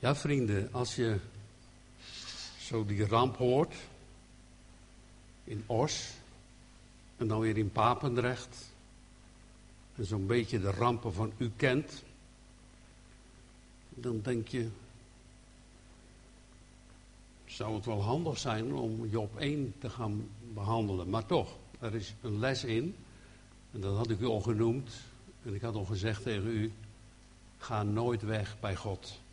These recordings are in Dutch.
Ja, vrienden, als je zo die ramp hoort in Os en dan weer in Papendrecht en zo'n beetje de rampen van u kent, dan denk je, zou het wel handig zijn om Job 1 te gaan behandelen. Maar toch, er is een les in, en dat had ik u al genoemd, en ik had al gezegd tegen u, ga nooit weg bij God.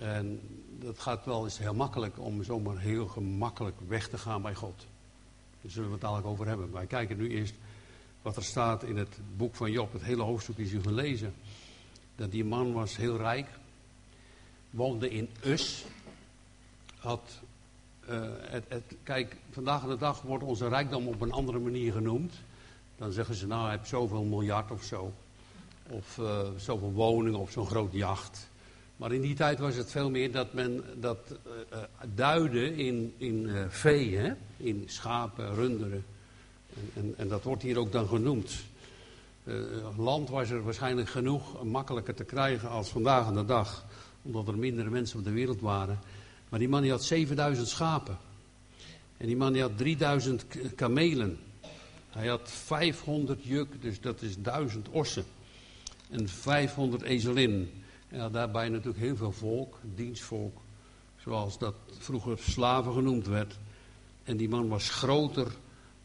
En dat gaat wel eens heel makkelijk om zomaar heel gemakkelijk weg te gaan bij God. Daar zullen we het dadelijk over hebben. Wij kijken nu eerst wat er staat in het boek van Job. Het hele hoofdstuk is u gelezen. Dat die man was heel rijk. Woonde in Us. Had, uh, het, kijk, vandaag de dag wordt onze rijkdom op een andere manier genoemd. Dan zeggen ze, nou, hij heeft zoveel miljard of zo. Of uh, zoveel woningen of zo'n groot jacht. Maar in die tijd was het veel meer dat men dat uh, duidde in, in uh, vee, hè? in schapen, runderen. En, en, en, dat wordt hier ook dan genoemd. Land was er waarschijnlijk genoeg makkelijker te krijgen als vandaag aan de dag. Omdat er mindere mensen op de wereld waren. Maar die man die had 7000 schapen. En die man die had 3000 kamelen. Hij had 500 juk, dus dat is 1000 ossen. En 500 ezelinnen. Ja, daarbij natuurlijk heel veel volk, dienstvolk, zoals dat vroeger slaven genoemd werd. En die man was groter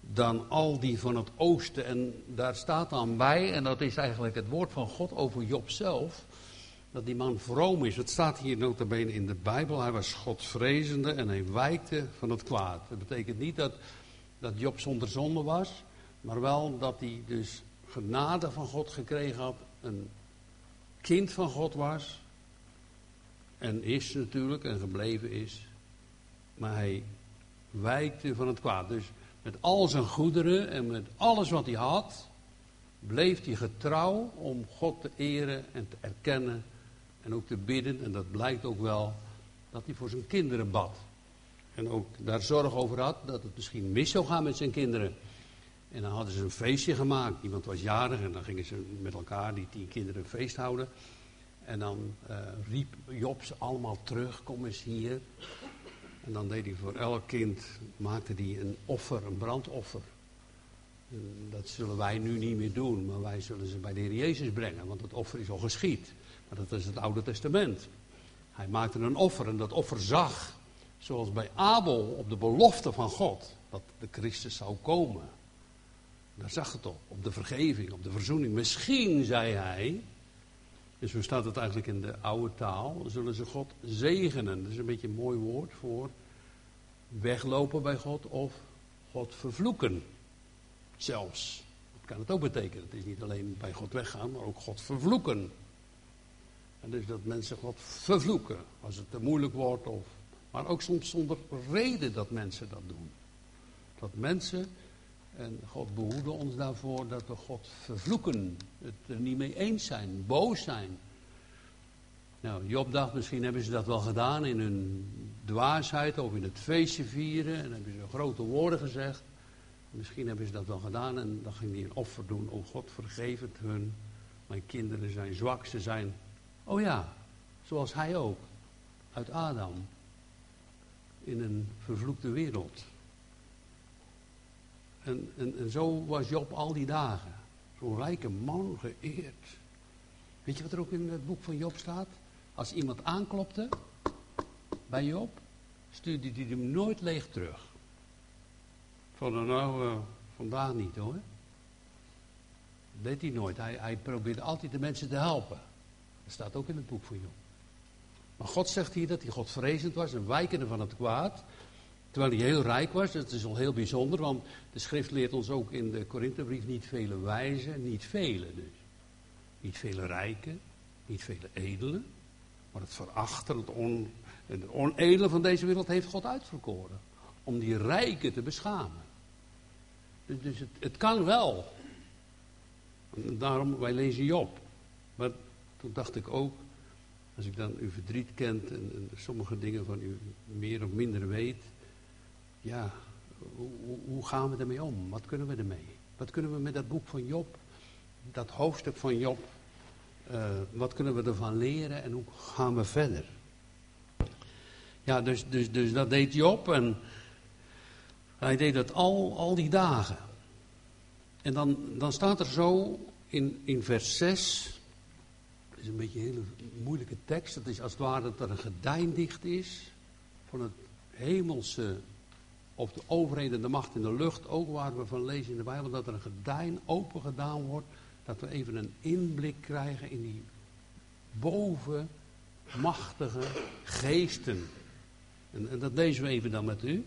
dan al die van het oosten. En daar staat dan bij, en dat is eigenlijk het woord van God over Job zelf, dat die man vroom is. Het staat hier notabene in de Bijbel, hij was godvrezende en hij wijkte van het kwaad. Dat betekent niet dat, dat Job zonder zonde was, maar wel dat hij dus genade van God gekregen had, een kind van God was. En is natuurlijk en gebleven is. Maar hij wijkte van het kwaad. Dus met al zijn goederen en met alles wat hij had, bleef hij getrouw om God te eren en te erkennen. En ook te bidden. En dat blijkt ook wel dat hij voor zijn kinderen bad. En ook daar zorg over had dat het misschien mis zou gaan met zijn kinderen. En dan hadden ze een feestje gemaakt. Iemand was jarig en dan gingen ze met elkaar, die tien kinderen, een feest houden. En dan uh, riep Job ze allemaal terug, kom eens hier. En dan deed hij voor elk kind, maakte hij een offer, een brandoffer. Dat zullen wij nu niet meer doen, maar wij zullen ze bij de Heer Jezus brengen. Want het offer is al geschied. Maar dat is het Oude Testament. Hij maakte een offer en dat offer zag, zoals bij Abel, op de belofte van God, dat de Christus zou komen. Daar zag het op, op de vergeving, op de verzoening. Misschien, zei hij, dus zo staat het eigenlijk in de oude taal, zullen ze God zegenen. Dat is een beetje een mooi woord voor weglopen bij God of God vervloeken. Zelfs. Dat kan het ook betekenen. Het is niet alleen bij God weggaan, maar ook God vervloeken. En dus dat mensen God vervloeken als het te moeilijk wordt. Of, maar ook soms zonder reden dat mensen dat doen. Dat mensen en God behoede ons daarvoor dat we God vervloeken. Het er niet mee eens zijn, boos zijn. Nou, Job dacht, misschien hebben ze dat wel gedaan in hun dwaasheid of in het feestje vieren. En hebben ze grote woorden gezegd. Misschien hebben ze dat wel gedaan en dan ging hij een offer doen. Oh God, vergeef het hun. Mijn kinderen zijn zwak, ze zijn... Oh ja, zoals hij ook. Uit Adam. In een vervloekte wereld. En, en, en zo was Job al die dagen. Zo'n rijke man, geëerd. Weet je wat er ook in het boek van Job staat? Als iemand aanklopte bij Job, stuurde hij hem nooit leeg terug. Van nou, uh, vandaag niet hoor. Dat deed hij nooit. Hij, hij probeerde altijd de mensen te helpen. Dat staat ook in het boek van Job. Maar God zegt hier dat hij godvrezend was, een wijkende van het kwaad. Terwijl hij heel rijk was, dat is al heel bijzonder, want de schrift leert ons ook in de Korinthebrief niet vele wijzen, niet vele dus. Niet vele rijken, niet vele edelen, maar het verachten, het, on, het onedele van deze wereld heeft God uitverkoren. Om die rijken te beschamen. Dus, dus het, het, kan wel. En daarom, wij lezen Job. Maar toen dacht ik ook, als ik dan uw verdriet kent en, en sommige dingen van u meer of minder weet, ja, hoe, gaan we ermee om? Wat kunnen we ermee? Wat kunnen we met dat boek van Job, dat hoofdstuk van Job, Uh, wat kunnen we ervan leren en hoe gaan we verder? Ja, dus, dus, dus dat deed Job en hij deed dat al, al die dagen. En dan, dan staat er zo in, in vers 6, dat is een beetje een hele moeilijke tekst, dat is als het ware dat er een gedijndicht is van het hemelse of de overheden, de macht in de lucht, ook waar we van lezen in de Bijbel, dat er een gordijn open gedaan wordt, dat we even een inblik krijgen in die bovenmachtige geesten. En, en dat lezen we even dan met u.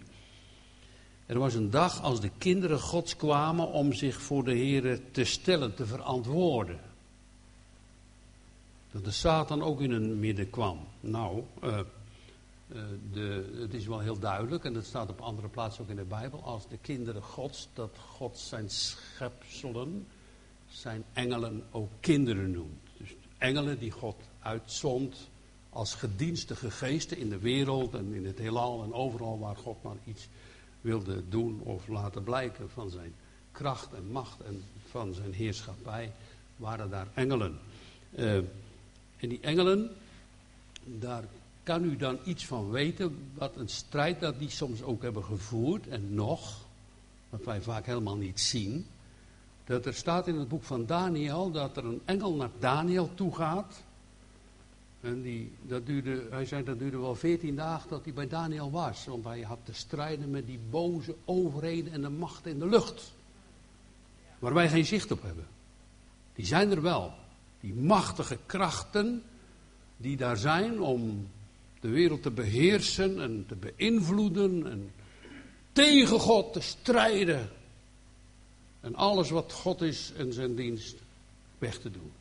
Er was een dag als de kinderen Gods kwamen om zich voor de Heer te stellen, te verantwoorden. Dat de Satan ook in hun midden kwam. Nou, uh, de, het is wel heel duidelijk, en dat staat op andere plaatsen ook in de Bijbel, als de kinderen Gods, dat God zijn schepselen, zijn engelen ook kinderen noemt. Dus engelen die God uitzond als gedienstige geesten in de wereld en in het heelal en overal waar God maar iets wilde doen of laten blijken van zijn kracht en macht en van zijn heerschappij, waren daar engelen. Uh, en die engelen, daar kan u dan iets van weten, wat een strijd dat die soms ook hebben gevoerd en nog, wat wij vaak helemaal niet zien. Dat er staat in het boek van Daniel dat er een engel naar Daniel toe gaat. En die, dat duurde, hij zei dat duurde wel veertien dagen dat hij bij Daniel was. Want hij had te strijden met die boze overheden en de macht in de lucht. Waar wij geen zicht op hebben. Die zijn er wel. Die machtige krachten die daar zijn om de wereld te beheersen en te beïnvloeden en tegen God te strijden. En alles wat God is en zijn dienst weg te doen.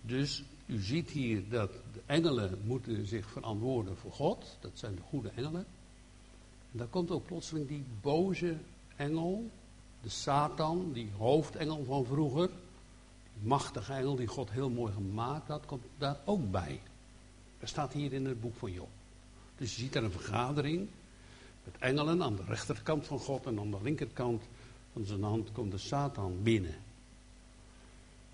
Dus u ziet hier dat de engelen moeten zich verantwoorden voor God. Dat zijn de goede engelen. En dan komt ook plotseling die boze engel, de Satan, die hoofdengel van vroeger. Machtige engel die God heel mooi gemaakt had, komt daar ook bij. Dat staat hier in het boek van Job. Dus je ziet daar een vergadering met engelen aan de rechterkant van God en aan de linkerkant van zijn hand komt de Satan binnen.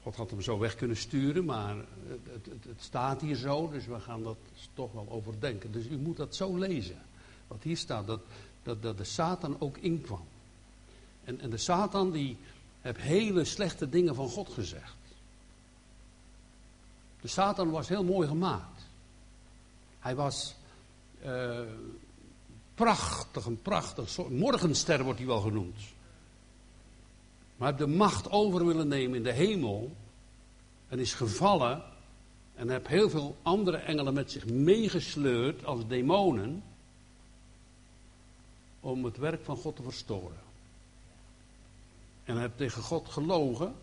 God had hem zo weg kunnen sturen, maar het, het, het, staat hier zo, dus we gaan dat toch wel overdenken. Dus u moet dat zo lezen. Wat hier staat, dat, dat, dat de Satan ook inkwam. En, en de Satan die heeft hele slechte dingen van God gezegd. De Satan was heel mooi gemaakt. Hij was uh, prachtig, een prachtig soort. Morgenster wordt hij wel genoemd. Maar heeft de macht over willen nemen in de hemel. En is gevallen. En heeft heel veel andere engelen met zich meegesleurd als demonen. Om het werk van God te verstoren. En hij heeft tegen God gelogen.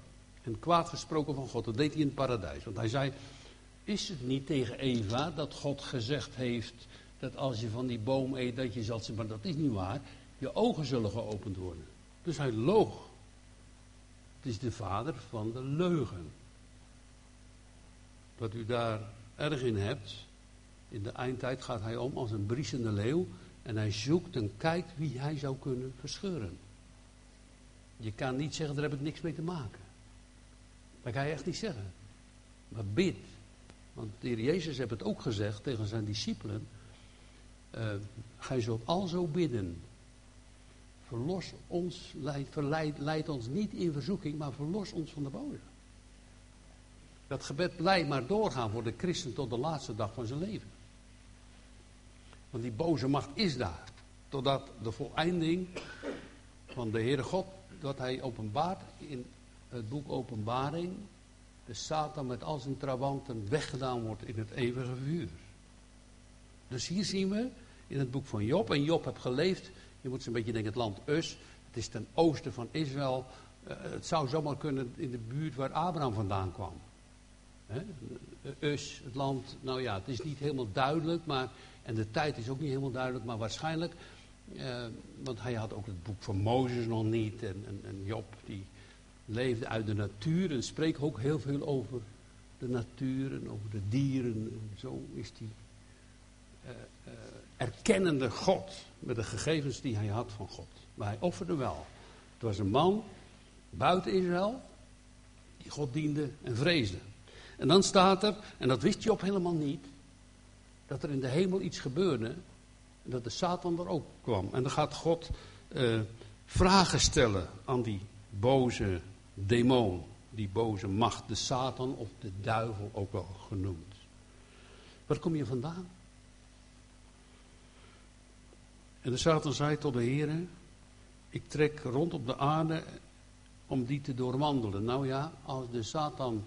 En kwaad gesproken van God. Dat deed hij in het paradijs. Want hij zei. Is het niet tegen Eva dat God gezegd heeft dat als je van die boom eet, dat je zal zien, maar dat is niet waar, je ogen zullen geopend worden. Dus hij loog. Het is de vader van de leugen. Wat u daar erg in hebt, in de eindtijd gaat hij om als een briesende leeuw en hij zoekt en kijkt wie hij zou kunnen verscheuren. Je kan niet zeggen, daar heb ik niks mee te maken. Dat kan je echt niet zeggen. Maar bid. Want de heer Jezus heeft het ook gezegd tegen zijn discipelen. Uh, gij zult al zo bidden. Verlos ons, leid, verleid, leid ons niet in verzoeking, maar verlos ons van de boze. Dat gebed blijft maar doorgaan voor de christen tot de laatste dag van zijn leven. Want die boze macht is daar. Totdat de voleinding van de Heere God, dat hij openbaart in het boek Openbaring, de Satan met al zijn trawanten weggedaan wordt in het eeuwige vuur. Dus hier zien we in het boek van Job, en Job heeft geleefd, je moet een beetje denken het land Us, het is ten oosten van Israël, uh, het zou zomaar kunnen in de buurt waar Abraham vandaan kwam. He? Us, het land, nou ja, het is niet helemaal duidelijk, maar, en de tijd is ook niet helemaal duidelijk, maar waarschijnlijk, uh, want hij had ook het boek van Mozes nog niet, en, en, en Job die leefde uit de natuur en spreekt ook heel veel over de natuur en over de dieren. En zo is uh, uh, erkennende God met de gegevens die hij had van God. Maar hij offerde wel. Het was een man buiten Israël, die God diende en vreesde. En dan staat er, en dat wist Job helemaal niet, dat er in de hemel iets gebeurde. Dat de Satan er ook kwam. En dan gaat God uh, vragen stellen aan die boze demon, die boze macht, de Satan of de duivel ook wel genoemd. Waar kom je vandaan? En de Satan zei tot de Heer: Ik trek rond op de aarde om die te doorwandelen. Nou ja, als de Satan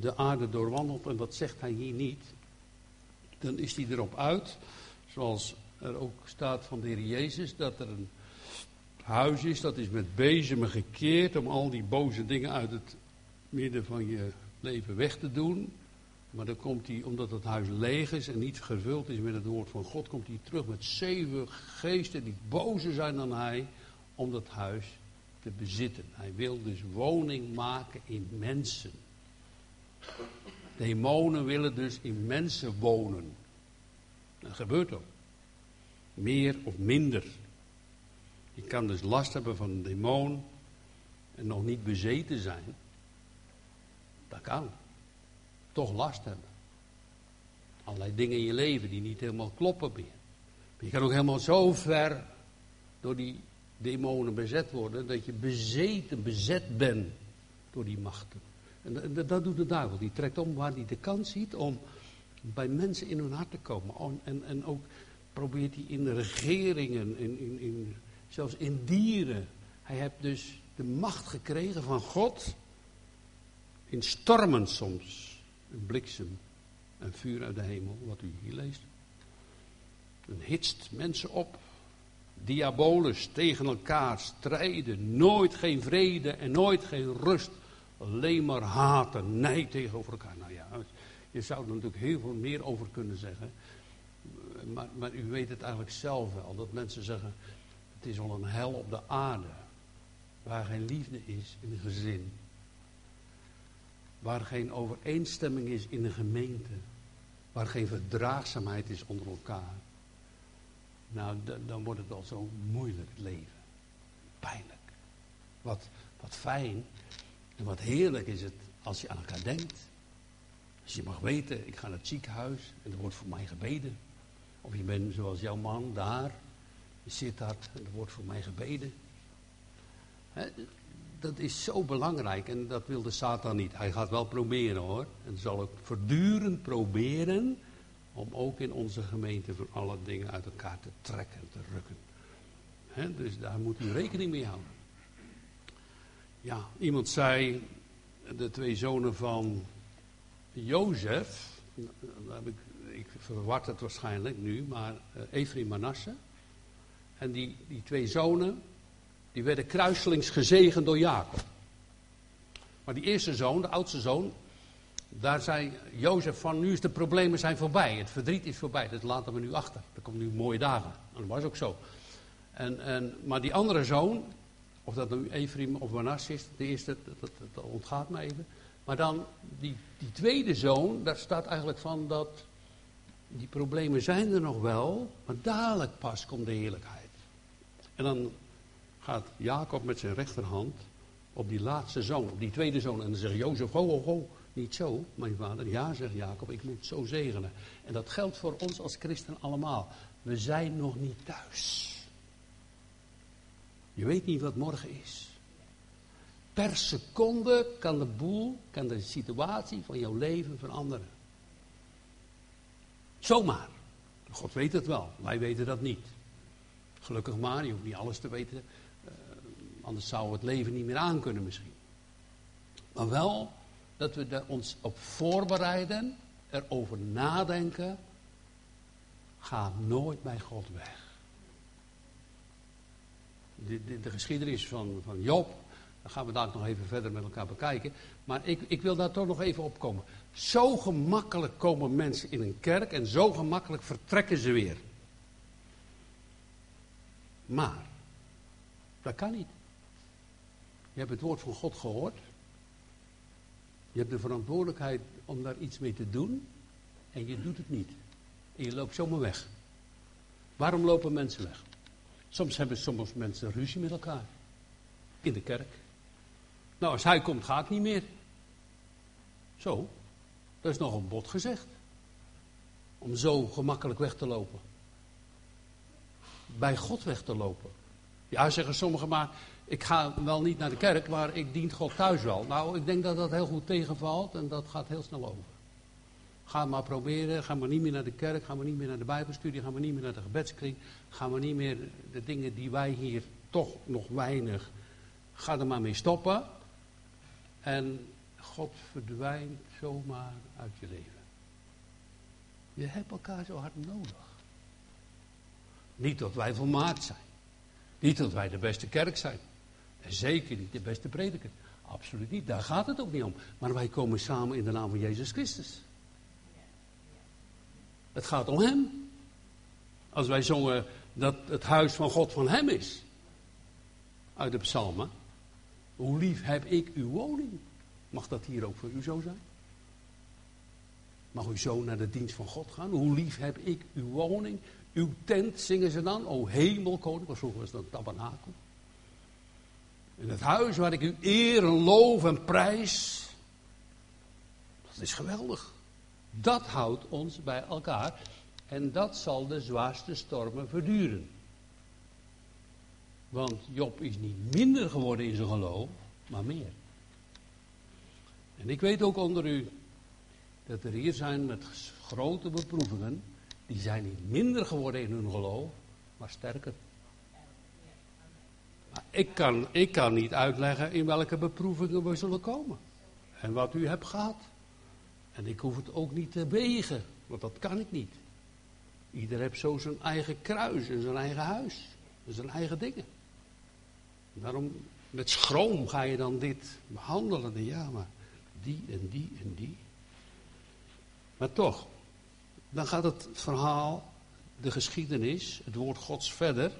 de aarde doorwandelt, en dat zegt hij hier niet, dan is hij erop uit, zoals er ook staat van de Heer Jezus, dat er een huis is, dat is met bezemen gekeerd om al die boze dingen uit het midden van je leven weg te doen. Maar dan komt hij, omdat het huis leeg is en niet gevuld is met het woord van God, komt hij terug met zeven geesten die bozer zijn dan hij, om dat huis te bezitten. Hij wil dus woning maken in mensen. Demonen willen dus in mensen wonen. Dat gebeurt ook. Meer of minder. Je kan dus last hebben van een demon en nog niet bezeten zijn. Dat kan. Toch last hebben. Allerlei dingen in je leven die niet helemaal kloppen meer. je kan ook helemaal zo ver door die demonen bezet worden dat je bezeten, bezet bent door die machten. En dat doet de duivel. Die trekt om waar hij de kans ziet om bij mensen in hun hart te komen. En, en ook probeert hij in regeringen, in, in, zelfs in dieren. Hij heeft dus de macht gekregen van God. In stormen soms. Een bliksem, een vuur uit de hemel, wat u hier leest. En hitst mensen op. Diabolus tegen elkaar strijden. Nooit geen vrede en nooit geen rust. Alleen maar haten, nee tegenover elkaar. Nou ja, je zou er natuurlijk heel veel meer over kunnen zeggen. Maar, maar u weet het eigenlijk zelf wel. Dat mensen zeggen, het is al een hel op de aarde. Waar geen liefde is in een gezin. Waar geen overeenstemming is in een gemeente. Waar geen verdraagzaamheid is onder elkaar. Nou, dan wordt het al zo moeilijk, het leven. Pijnlijk. Wat, wat fijn en wat heerlijk is het als je aan elkaar denkt. Als je mag weten, ik ga naar het ziekenhuis en er wordt voor mij gebeden. Of je bent zoals jouw man daar, je zit daar en er wordt voor mij gebeden. dat is zo belangrijk en dat wil de Satan niet. Hij gaat wel proberen hoor. En zal ook voortdurend proberen om ook in onze gemeente voor alle dingen uit elkaar te trekken en te rukken. dus daar moet u rekening mee houden. Ja, iemand zei, de twee zonen van Jozef, heb ik, ik verward het waarschijnlijk nu, maar uh, Ephraim Manasse. En die, die twee zonen, die werden kruiselings gezegend door Jacob. Maar die eerste zoon, de oudste zoon, daar zei Jozef van, nu is de problemen zijn voorbij. Het verdriet is voorbij, dat laten we nu achter. Er komen nu mooie dagen. En dat was ook zo. En, en, maar die andere zoon, of dat nu Ephraim of Manasseh is, de eerste, dat, dat, ontgaat me even. Maar dan die, die tweede zoon, daar staat eigenlijk van dat die problemen zijn er nog wel, maar dadelijk pas komt de heerlijkheid. En dan gaat Jacob met zijn rechterhand op die laatste zoon, op die tweede zoon. En dan zegt Jozef, ho, ho, ho, niet zo, mijn vader. Ja, zegt Jacob, ik moet zo zegenen. En dat geldt voor ons als christen allemaal. We zijn nog niet thuis. Je weet niet wat morgen is. Per seconde kan de boel, kan de situatie van jouw leven veranderen. Zomaar. God weet het wel, wij weten dat niet. Gelukkig maar, je hoeft niet alles te weten. Uh, anders zou het leven niet meer aankunnen misschien. Maar wel dat we ons op voorbereiden, erover nadenken. Ga nooit bij God weg de, de, de, geschiedenis van, van Job. Dan gaan we daar nog even verder met elkaar bekijken. Maar ik, ik wil daar toch nog even op komen. Zo gemakkelijk komen mensen in een kerk en zo gemakkelijk vertrekken ze weer. Maar, dat kan niet. Je hebt het woord van God gehoord. Je hebt de verantwoordelijkheid om daar iets mee te doen. En je doet het niet. En je loopt zomaar weg. Waarom lopen mensen weg? Soms hebben sommige mensen ruzie met elkaar. In de kerk. Nou, als hij komt, ga ik niet meer. Zo, dat is nog een bot gezegd. Om zo gemakkelijk weg te lopen. Bij God weg te lopen. Ja, zeggen sommigen maar, ik ga wel niet naar de kerk, maar ik dient God thuis wel. Nou, ik denk dat dat heel goed tegenvalt en dat gaat heel snel over. Ga maar proberen, ga maar niet meer naar de kerk, ga maar niet meer naar de bijbelstudie, ga maar niet meer naar de gebedskring. Ga maar niet meer de dingen die wij hier toch nog weinig, ga er maar mee stoppen. En God verdwijnt zomaar uit je leven. Je hebt elkaar zo hard nodig. Niet dat wij volmaakt zijn. Niet dat wij de beste kerk zijn. En zeker niet de beste prediker. Absoluut niet. Daar gaat het ook niet om. Maar wij komen samen in de naam van Jezus Christus. Het gaat om Hem. Als wij zongen dat het huis van God van Hem is. Uit de psalmen. Hoe lief heb ik uw woning. Mag dat hier ook voor u zo zijn? Mag u zo naar de dienst van God gaan? Hoe lief heb ik uw woning, uw tent, zingen ze dan. O hemelkoning, was vroeger was dat tabernakel. In het huis waar ik u eer en loof en prijs. Dat is geweldig. Dat houdt ons bij elkaar. En dat zal de zwaarste stormen verduren. Want Job is niet minder geworden in zijn geloof, maar meer. En ik weet ook onder u dat er hier zijn met grote beproevingen. Die zijn niet minder geworden in hun geloof, maar sterker. Maar ik, kan, ik kan niet uitleggen in welke beproevingen we zullen komen. En wat u hebt gehad. En ik hoef het ook niet te wegen, want dat kan ik niet. Ieder heeft zo zijn eigen kruis en zijn eigen huis. En zijn eigen dingen. Daarom, met schroom ga je dan dit behandelen. Ja, maar die en die en die. Maar toch, dan gaat het verhaal, de geschiedenis, het woord Gods verder.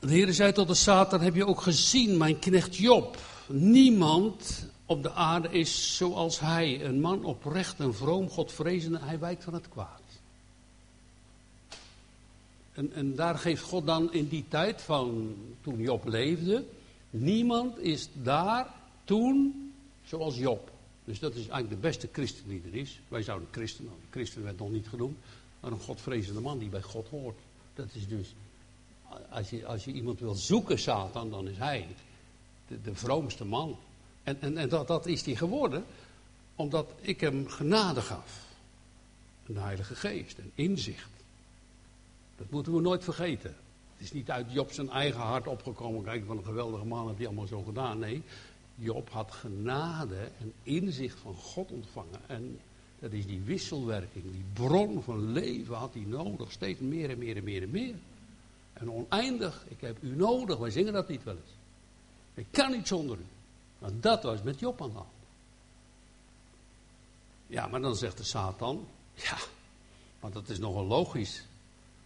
De Heer zei tot de Satan, heb je ook gezien, mijn knecht Job. Niemand op de aarde is zoals hij, een man oprecht en vroom, Godvrezende, hij wijkt van het kwaad. En, en daar geeft God dan in die tijd van toen Job leefde, niemand is daar toen zoals Job. Dus dat is eigenlijk de beste christen die er is. Wij zouden christen, nou, christen werd nog niet genoemd, maar een godvrezende man die bij God hoort. Dat is dus, als je, als je iemand wil zoeken, Satan, dan is hij de, de vroomste man. En, en, en dat, dat is hij geworden, omdat ik hem genade gaf. Een heilige geest, een inzicht. Dat moeten we nooit vergeten. Het is niet uit Job zijn eigen hart opgekomen. Kijk, van een geweldige man heeft hij allemaal zo gedaan. Nee, Job had genade en inzicht van God ontvangen. En dat is die wisselwerking, die bron van leven had hij nodig. Steeds meer en meer en meer en meer. En oneindig, ik heb u nodig. Wij zingen dat niet wel eens. Ik kan niet zonder u. Want dat was met Job aan de hand. Ja, maar dan zegt de Satan, ja, maar dat is nogal logisch.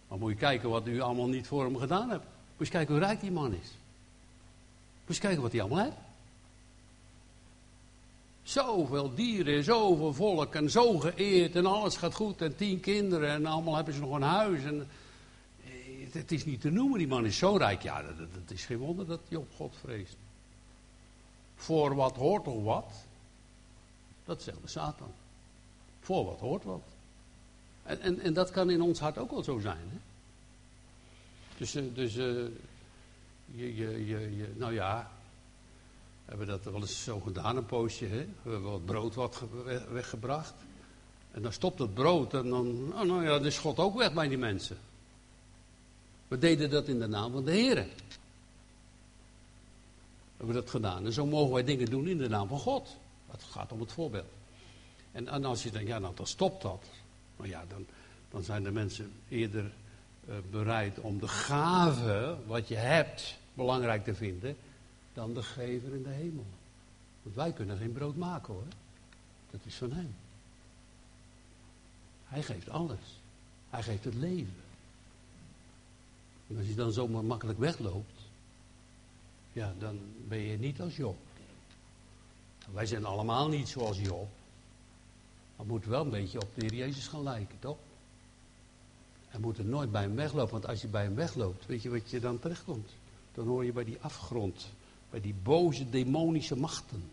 Maar moet je kijken wat u allemaal niet voor hem gedaan hebt. Moet je kijken hoe rijk die man is. Moet je kijken wat hij allemaal heeft. Zoveel dieren, zoveel volk en zo geëerd en alles gaat goed en tien kinderen en allemaal hebben ze nog een huis. En, eh, het is niet te noemen, die man is zo rijk. Ja, dat, is geen wonder dat hij op God vreest. Voor wat hoort toch wat? Dat zegt de Satan. Voor wat hoort wat? En, en, en dat kan in ons hart ook wel zo zijn. Hè? Dus, eh, dus uh, je, je, je, nou ja, we hebben dat wel eens zo gedaan, een poosje. Hè? We hebben wat brood wat weggebracht. En dan stopt het brood en dan, oh nou ja, dan is God ook weg bij die mensen. We deden dat in de naam van de Heer. We hebben dat gedaan. En zo mogen wij dingen doen in de naam van God. Het gaat om het voorbeeld. En, en als je denkt, ja nou dan stopt dat. Maar ja, dan, dan zijn de mensen eerder uh, bereid om de gave wat je hebt belangrijk te vinden dan de gever in de hemel. Want wij kunnen geen brood maken hoor. Dat is van hem. Hij geeft alles. Hij geeft het leven. En als je dan zomaar makkelijk wegloopt, ja, dan ben je niet als Job. Wij zijn allemaal niet zoals Job. Maar we moeten wel een beetje op de Heer Jezus gaan lijken, toch? En moet er nooit bij hem weglopen, want als je bij hem wegloopt, weet je wat je dan terechtkomt? Dan hoor je bij die afgrond bij die boze demonische machten.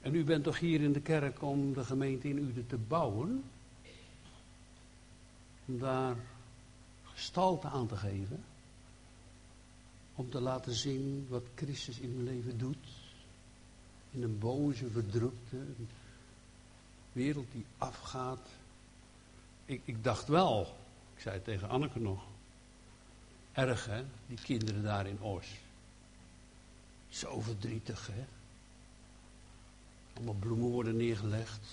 En u bent toch hier in de kerk om de gemeente in Uden te bouwen? Om daar gestalte aan te geven. Om te laten zien wat Christus in uw leven doet. In een boze, verdrukte wereld die afgaat. Ik, ik dacht wel, ik zei tegen Anneke nog. Erg hè, die kinderen daar in Os. Zo verdrietig hè. Allemaal bloemen worden neergelegd.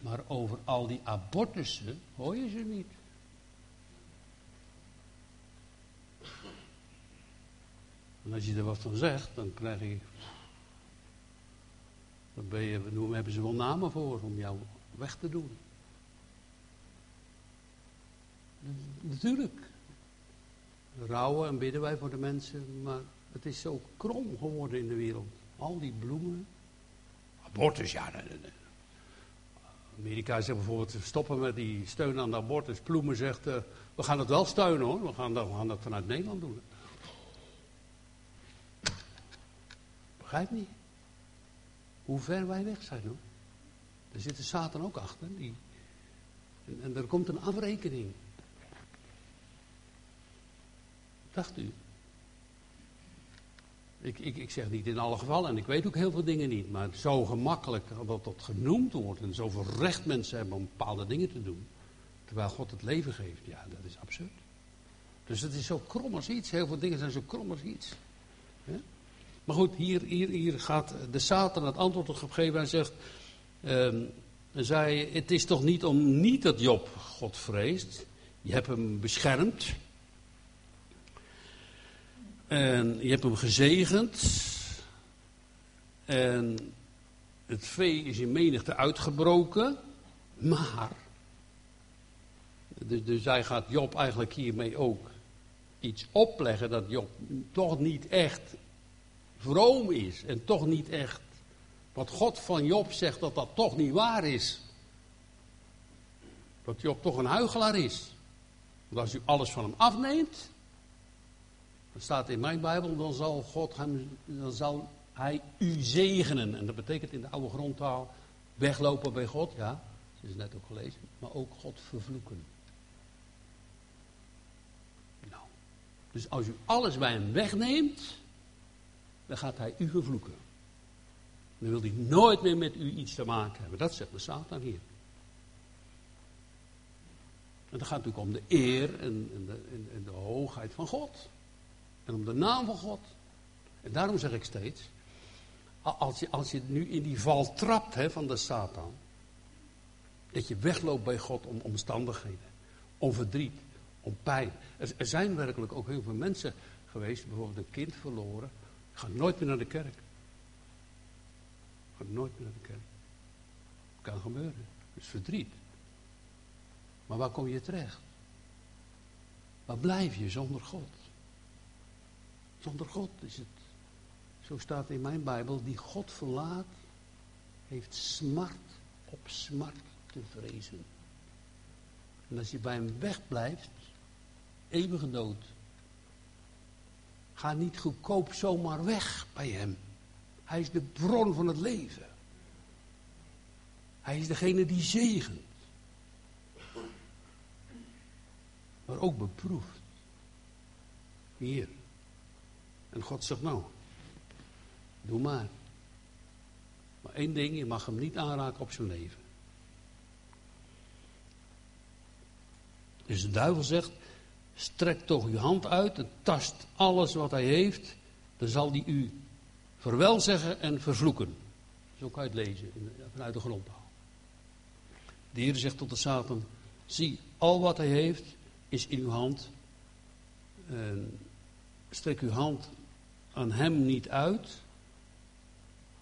Maar over al die abortussen hoor je ze niet. En als je er wat van zegt, dan krijg je. Dan hebben ze wel namen voor om jou weg te doen. Natuurlijk. Rouwen en bidden wij voor de mensen, maar het is zo krom geworden in de wereld. Al die bloemen. Abortus, ja. Amerika zegt bijvoorbeeld, stoppen met die steun aan de abortus. Ploemen zegt, uh, we gaan het wel steunen hoor. We gaan, dat, we gaan dat vanuit Nederland doen. Begrijp niet. Hoe ver wij weg zijn hoor. Er zit de Satan ook achter. Die, en, en er komt een afrekening. Dacht u? Ik, ik, ik zeg niet in alle gevallen, en ik weet ook heel veel dingen niet, maar zo gemakkelijk dat dat genoemd wordt en zoveel recht mensen hebben om bepaalde dingen te doen, terwijl God het leven geeft, ja, dat is absurd. Dus het is zo krom als iets, heel veel dingen zijn zo krom als iets. Maar goed, hier, hier, hier gaat de Satan het antwoord op geven en zegt, um, zei, het is toch niet om niet dat Job God vreest, je hebt hem beschermd, en je hebt hem gezegend. En het vee is in menigte uitgebroken. Maar. Dus, dus hij gaat Job eigenlijk hiermee ook iets opleggen dat Job toch niet echt vroom is. En toch niet echt. Wat God van Job zegt dat dat toch niet waar is. Dat Job toch een huigelaar is. Want als u alles van hem afneemt, er staat in mijn Bijbel, dan zal God hem, dan zal hij u zegenen. En dat betekent in de oude grondtaal weglopen bij God, ja, dat is net ook gelezen, maar ook God vervloeken. Nou, dus als u alles bij hem wegneemt, dan gaat hij u vervloeken. Dan wil hij nooit meer met u iets te maken hebben. Dat zegt de Satan hier. En dan gaat natuurlijk om de eer en, en, de, en de hoogheid van God. En om de naam van God. En daarom zeg ik steeds, als je, als je nu in die val trapt hè, van de Satan, dat je wegloopt bij God om omstandigheden, om verdriet, om pijn. Er, er zijn werkelijk ook heel veel mensen geweest, bijvoorbeeld een kind verloren, gaat nooit meer naar de kerk. Gaat nooit meer naar de kerk. Kan gebeuren. Dat is verdriet. Maar waar kom je terecht? Waar blijf je zonder God? Zonder God is het, zo staat in mijn Bijbel, die God verlaat, heeft smart op smart te vrezen. En als je bij hem wegblijft, eeuwige dood. Ga niet goedkoop zomaar weg bij hem. Hij is de bron van het leven. Hij is degene die zegent. Maar ook beproeft. Hier. En God zegt, nou, doe maar. Maar één ding, je mag hem niet aanraken op zijn leven. Dus de duivel zegt, strek toch uw hand uit en tast alles wat hij heeft. Dan zal hij u verwel zeggen en vervloeken. Zo kan je het lezen vanuit de grondtaal. De Heer zegt tot de Satan, zie, al wat hij heeft is in uw hand. En strek uw hand aan hem niet uit.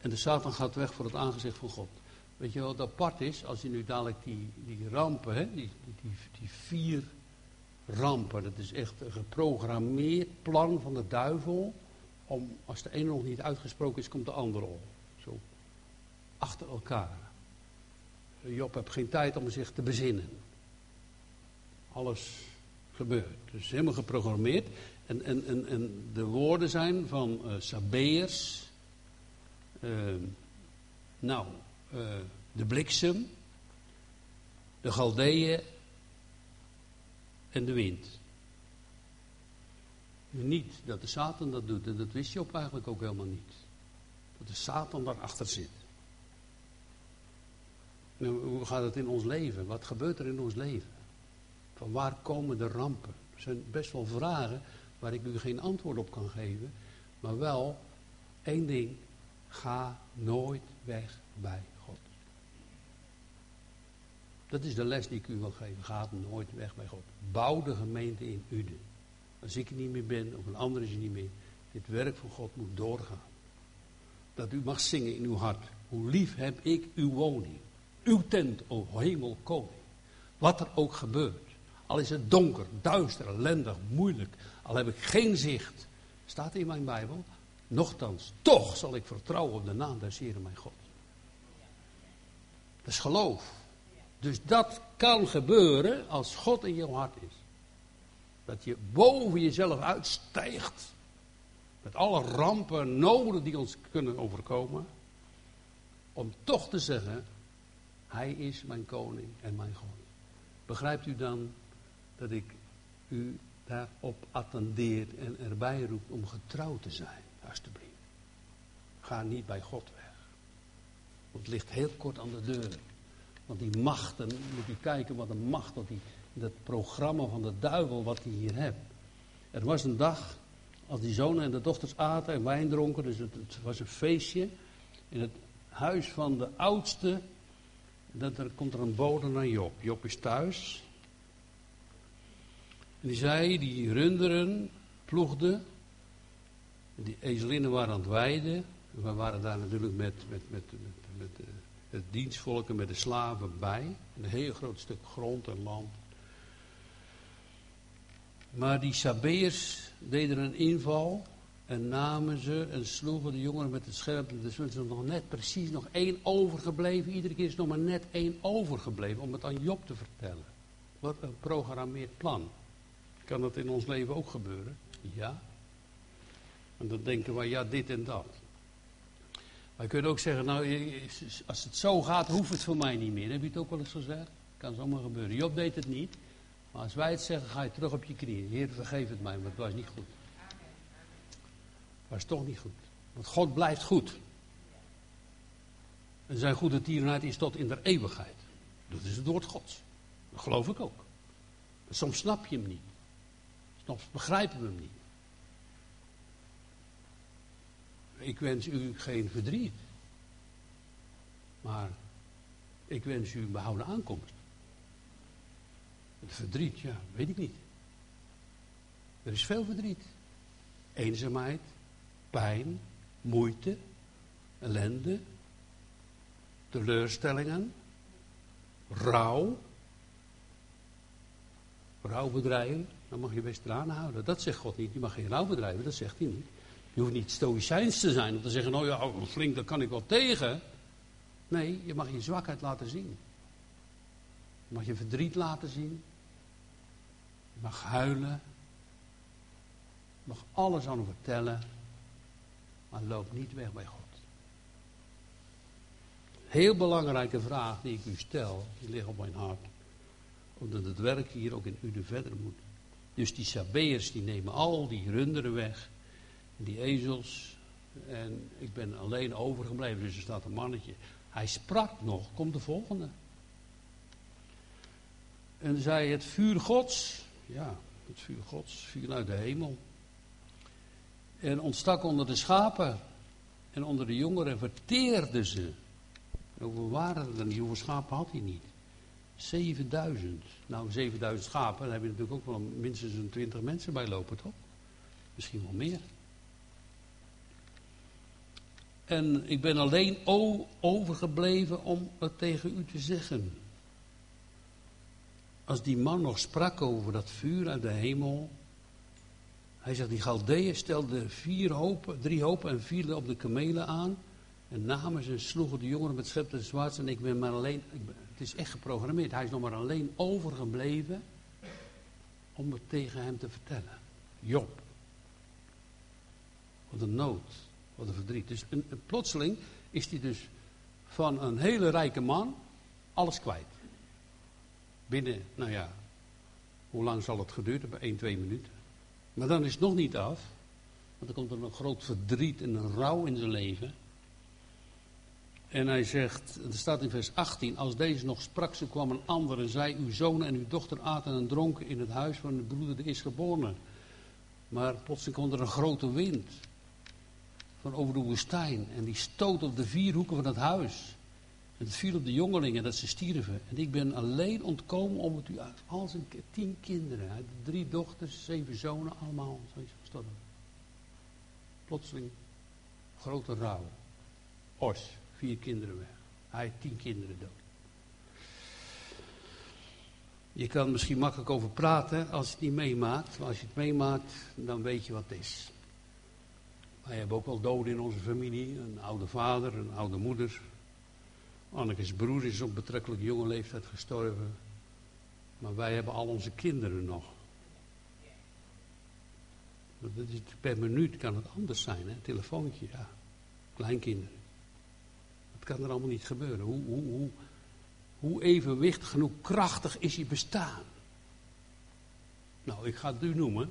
En de Satan gaat weg voor het aangezicht van God. Weet je wat apart is? Als je nu dadelijk die, die rampen, hè, die, die, die vier rampen, dat is echt een geprogrammeerd plan van de duivel. Om, als de ene nog niet uitgesproken is, komt de andere op. Zo, achter elkaar. Job heeft geen tijd om zich te bezinnen. Alles gebeurt. Dus helemaal geprogrammeerd. En, en, en, en de woorden zijn van uh, Sabeers. Ehm, nou, uh, de bliksem. De Galdeeën. En de wind. Niet dat de Satan dat doet. En dat wist je op eigenlijk ook helemaal niet. Dat de Satan daarachter zit. Nou, hoe gaat het in ons leven? Wat gebeurt er in ons leven? Van waar komen de rampen? Er zijn best wel vragen waar ik u geen antwoord op kan geven. Maar wel één ding. Ga nooit weg bij. Dat is de les die ik u wil geven. Ga nooit weg bij God. Bouw de gemeente in Uden. Als ik er niet meer ben of een ander is er niet meer. Dit werk van God moet doorgaan. Dat u mag zingen in uw hart. Hoe lief heb ik uw woning. Uw tent, o hemel koning. Wat er ook gebeurt. Al is het donker, duister, ellendig, moeilijk. Al heb ik geen zicht. Staat in mijn Bijbel. Nochtans, toch zal ik vertrouwen op de naam des Heeren mijn God. Dat is geloof. Dus dat kan gebeuren als God in jouw hart is. Dat je boven jezelf uitstijgt. Met alle rampen en noden die ons kunnen overkomen. Om toch te zeggen, hij is mijn koning en mijn God. Begrijpt u dan dat ik u daarop attendeer en erbij roep om getrouw te zijn, alstublieft. Ga niet bij God weg. Want het ligt heel kort aan de deur. Want die machten, moet u kijken wat een macht, dat die, dat programma van de duivel wat hij hier hebt. Er was een dag, als die zonen en de dochters aten en wijn dronken, dus het, het was een feestje. In het huis van de oudste dat er komt er een bode naar Job. Job is thuis. En die zei, die runderen ploegden. Die ezelinnen waren aan het weiden. We waren daar natuurlijk met, met, met, met, met eh, het dienstvolk en met de slaven bij. Een heel groot stuk grond en land. Maar die Sabeers deden een inval. En namen ze en sloegen de jongeren met het scherp. Dus er is nog net precies nog één overgebleven. Iedere keer is nog maar net één overgebleven om het aan Job te vertellen. Wat een programmeerd plan. Kan dat in ons leven ook gebeuren? Ja. En dan denken wij, ja, dit en dat. Wij kunnen ook zeggen, nou, als het zo gaat, hoeft het voor mij niet meer. Heb je het ook wel eens gezegd? Kan zomaar gebeuren. Job deed het niet. Maar als wij het zeggen, ga je terug op je knieën. Heer, vergeef het mij, want het was niet goed. Maar is toch niet goed. Want God blijft goed. En zijn goede tierenheid is tot in der eeuwigheid. Dat is het woord Gods. Dat geloof ik ook. soms snap je hem niet. Soms begrijpen we hem niet. Ik wens u geen verdriet. Maar ik wens u een behouden aankomst. Verdriet, ja, weet ik niet. Er is veel verdriet. Eenzaamheid, pijn, moeite, ellende, teleurstellingen, rouw, rouw bedrijven. Dan mag je best eraan houden. Dat zegt God niet. Je mag geen rouw bedrijven, dat zegt hij niet. Je hoeft niet stoïcijns te zijn om te zeggen, nou ja, flink, daar kan ik wel tegen. Nee, je mag je zwakheid laten zien. Je mag je verdriet laten zien. Je mag huilen. Je mag alles aan hem vertellen. Maar loop niet weg bij God. Heel belangrijke vraag die ik u stel, die ligt op mijn hart. Omdat het werk hier ook in u verder moet. Dus die Sabeërs die nemen al die runderen weg. Die ezels. En ik ben alleen overgebleven, dus er staat een mannetje. Hij sprak nog, komt de volgende. En zei het vuur gods. Ja, het vuur gods viel uit de hemel. En ontstak onder de schapen en onder de jongeren verteerde ze. Hoeveel waren er niet? Hoeveel schapen had hij niet? 7000. Nou, 7000 schapen, daar heb je natuurlijk ook wel minstens een 20 mensen bij lopen, toch? Misschien wel meer. En ik ben alleen overgebleven om het tegen u te zeggen. Als die man nog sprak over dat vuur uit de hemel, hij zegt, die Galdeeën stelden vier hopen, drie hopen en vielen op de kamelen aan. En namen ze en sloegen de jongeren met schep en. En ik ben maar alleen, het is echt geprogrammeerd. Hij is nog maar alleen overgebleven om het tegen hem te vertellen. Job, Wat een nood, wat een verdriet. Dus een, plotseling is hij dus van een hele rijke man alles kwijt. Binnen, nou ja, hoe lang zal het geduurd hebben? 1, 2 minuten. Maar dan is het nog niet af. Want dan komt er een groot verdriet en een rouw in zijn leven. En hij zegt, er staat in vers 18, als deze nog sprak, zo kwam een ander en zei, uw zoon en uw dochter aten en dronken in het huis van de broeder is geboren. Maar plotseling komt er een grote wind van over de woestijn en die stoot op de vier hoeken van het huis. En het viel op de jongelingen dat ze stierven. En ik ben alleen ontkomen om het u uit. Al zijn tien kinderen, hij drie dochters, zeven zonen, allemaal zo is gestorven. Plotseling grote rouw. Os vier kinderen weg. Hij tien kinderen dood. Je kan er misschien makkelijk over praten als je het niet meemaakt. Maar als je het meemaakt, dan weet je wat het is. Wij hebben ook wel doden in onze familie. Een oude vader, een oude moeder. Anneke's broer is op betrekkelijk jonge leeftijd gestorven. Maar wij hebben al onze kinderen nog. Dat is, per minuut kan het anders zijn, hè? telefoontje, ja. Kleinkinderen kan er allemaal niet gebeuren. Hoe, hoe, hoe, hoe evenwichtig en hoe krachtig is je bestaan? Nou, ik ga het u noemen.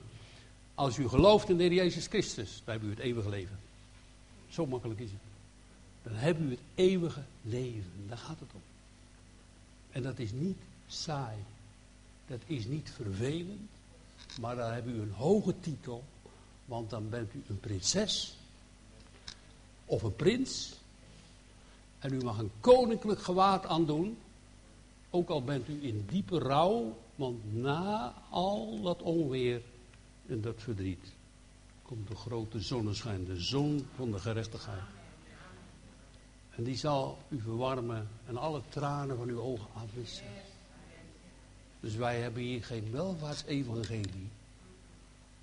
Als u gelooft in de Heer Jezus Christus, dan hebt u het eeuwige leven. Zo makkelijk is het. Dan hebt u het eeuwige leven. Daar gaat het om. En dat is niet saai. Dat is niet vervelend. Maar dan hebt u een hoge titel. Want dan bent u een prinses. Of een prins. En u mag een koninklijk gewaad aandoen. Ook al bent u in diepe rouw. Want na al dat onweer en dat verdriet. Komt de grote zonneschijn. De zon van de gerechtigheid. En die zal u verwarmen. En alle tranen van uw ogen afwissen. Dus wij hebben hier geen welvaartsevangelie.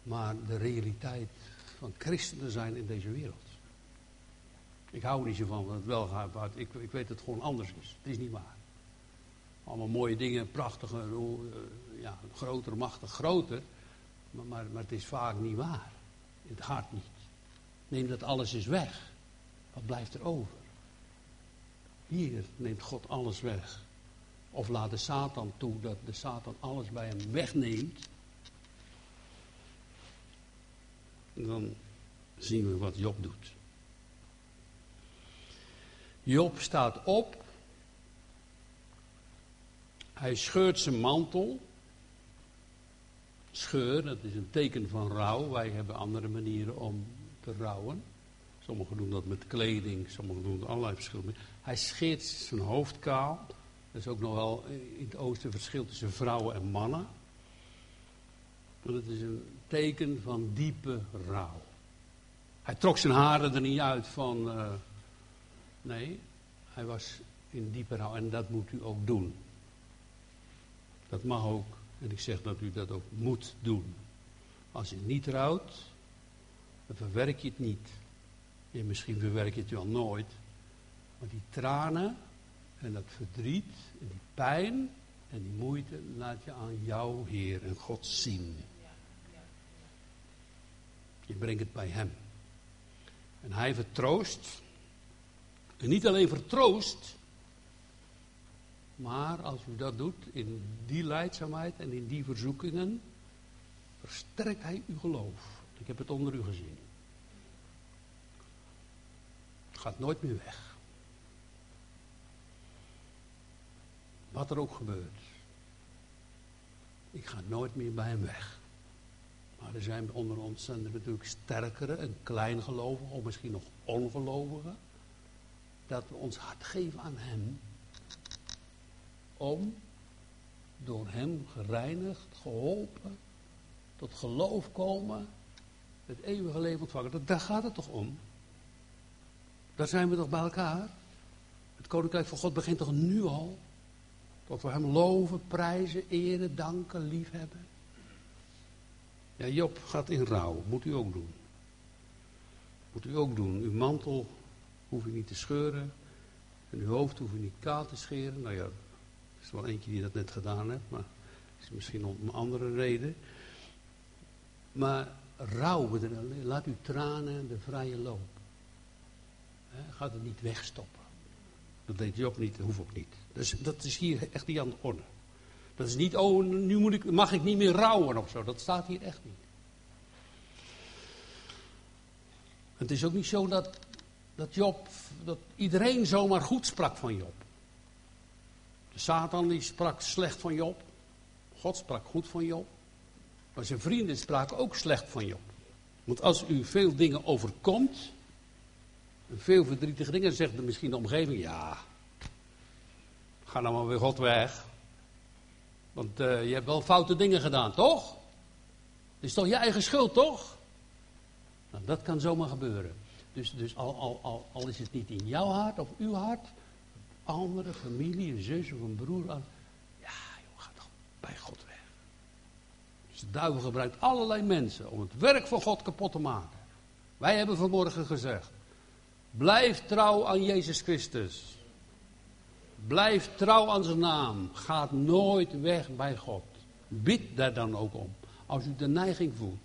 Maar de realiteit van christenen zijn in deze wereld. Ik hou niet zo van het wel gaat. Ik, ik weet dat het gewoon anders is. Het is niet waar. Allemaal mooie dingen, prachtige, uh, ja, groter, machtig, groter. Maar, maar, het is vaak niet waar. Het hart niet. Neem dat alles eens weg. Wat blijft er over? Hier neemt God alles weg. Of laat de Satan toe dat de Satan alles bij hem wegneemt. Dan zien we wat Job doet. Job staat op. Hij scheurt zijn mantel. Scheur, dat is een teken van rouw. Wij hebben andere manieren om te rouwen. Sommigen doen dat met kleding, sommigen doen het allerlei verschillende. Hij scheert zijn hoofd kaal. Er is ook nog wel in het oosten verschil tussen vrouwen en mannen. Maar het is een teken van diepe rouw. Hij trok zijn haren er niet uit van. Uh, Nee, hij was in diepe rouw en dat moet u ook doen. Dat mag ook. En ik zeg dat u dat ook moet doen. Als je niet rouwt, dan verwerk je het niet. En misschien verwerk je het wel nooit. Maar die tranen en dat verdriet en die pijn en die moeite laat je aan jou, Heer en God zien. Je brengt het bij Hem. En Hij vertroost en niet alleen vertroost, maar als u dat doet in die leidzaamheid en in die verzoekingen, versterkt hij uw geloof. Ik heb het onder u gezien. Het gaat nooit meer weg. Wat er ook gebeurt. Ik ga nooit meer bij hem weg. Maar er zijn onder ons zijn er natuurlijk sterkere en kleingelovigen, of misschien nog ongelovigen dat we ons hart geven aan Hem. Om door Hem gereinigd, geholpen, tot geloof komen, het eeuwige leven ontvangen. Daar gaat het toch om? Daar zijn we toch bij elkaar? Het Koninkrijk van God begint toch nu al? Dat we Hem loven, prijzen, eren, danken, liefhebben. Ja, Job gaat in rouw. Moet u ook doen. Moet u ook doen. Uw mantel hoef je niet te scheuren. En uw hoofd hoef je niet kaal te scheren. Nou ja, is wel eentje die dat net gedaan heeft, maar is misschien om een andere reden. Maar rouw, laat uw tranen de vrije loop. He, gaat het niet wegstoppen. Dat deed Job niet, dat hoeft ook niet. Dus dat is hier echt niet aan de orde. Dat is niet, oh, nu moet ik, mag ik niet meer rouwen of zo. Dat staat hier echt niet. Het is ook niet zo dat, dat Job, dat iedereen zomaar goed sprak van Job. Satan die sprak slecht van Job. God sprak goed van Job. Maar zijn vrienden spraken ook slecht van Job. Want als u veel dingen overkomt, veel verdrietige dingen, zegt de misschien de omgeving, ja, ga nou maar weer God weg. Want uh, je hebt wel foute dingen gedaan, toch? Het is toch je eigen schuld, toch? Nou, dat kan zomaar gebeuren. Dus, dus al, al, al is het niet in jouw hart of uw hart, andere familie, een zus of een broer, ja, joh, ga toch bij God weg. Dus de duivel gebruikt allerlei mensen om het werk van God kapot te maken. Wij hebben vanmorgen gezegd, blijf trouw aan Jezus Christus. Blijf trouw aan zijn naam. Gaat nooit weg bij God. Bid daar dan ook om. Als u de neiging voelt.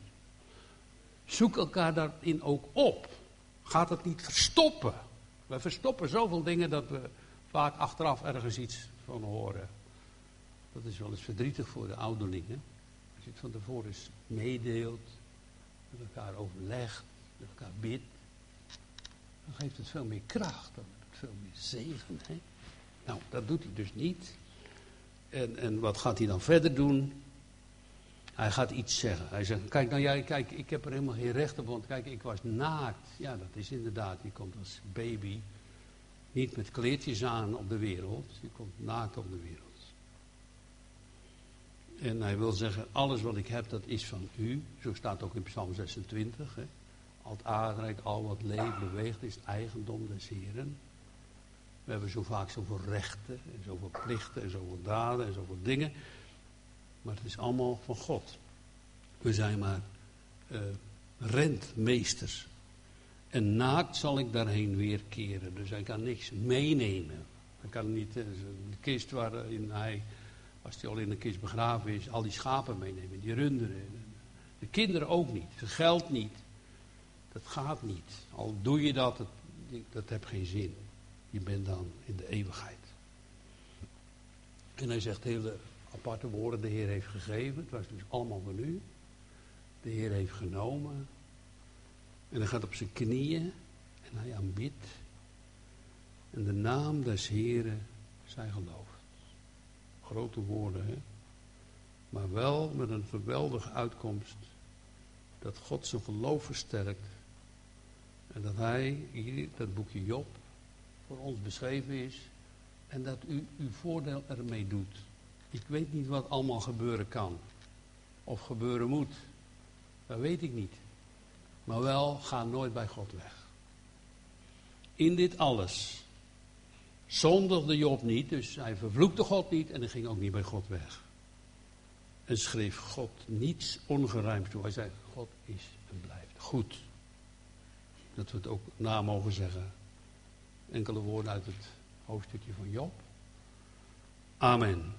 Zoek elkaar daarin ook op. Gaat het niet verstoppen. We verstoppen zoveel dingen dat we vaak achteraf ergens iets van horen. Dat is wel eens verdrietig voor de ouderlingen. Als je het van tevoren eens meedeelt, met elkaar overlegt, met elkaar bidt, dan geeft het veel meer kracht, dan het veel meer zegen. Hè? Nou, dat doet hij dus niet. En, en wat gaat hij dan verder doen? Hij gaat iets zeggen. Hij zegt, kijk nou jij, kijk, ik heb er helemaal geen recht op, want kijk, ik was naakt. Ja, dat is inderdaad, je komt als baby niet met kleedjes aan op de wereld. Je komt naakt op de wereld. En hij wil zeggen, alles wat ik heb, dat is van u. Zo staat ook in Psalm 26. Hè. Al het aardrijk, al wat leeft, beweegt, is eigendom des Heren. We hebben zo vaak zoveel rechten, en zoveel plichten, en zoveel daden, en zoveel dingen. Maar het is allemaal van God. We zijn maar uh, rentmeesters. En naakt zal ik daarheen weer keren. Dus hij kan niks meenemen. Hij kan niet uh, de kist waarin hij, als hij al in de kist begraven is, al die schapen meenemen, die runderen. De kinderen ook niet, het geld niet. Dat gaat niet. Al doe je dat, dat, dat heeft geen zin. Je bent dan in de eeuwigheid. En hij zegt hele aparte woorden, de Heer heeft gegeven. Het was dus allemaal van u. De Heer heeft genomen. En hij gaat op zijn knieën en hij aanbidt. En de naam des Heren zij geloofd. Grote woorden, hè? Maar wel met een geweldige uitkomst. Dat God zijn geloof versterkt. En dat hij, hier, dat boekje Job, voor ons beschreven is. En dat u uw voordeel ermee doet. Ik weet niet wat allemaal gebeuren kan. Of gebeuren moet. Dat weet ik niet. Maar wel, ga nooit bij God weg. In dit alles zondigde Job niet, dus hij vervloekte God niet en hij ging ook niet bij God weg. En schreef God niets ongerijmd toe. Hij zei, God is en blijft goed. Dat we het ook na mogen zeggen. Enkele woorden uit het hoofdstukje van Job. Amen.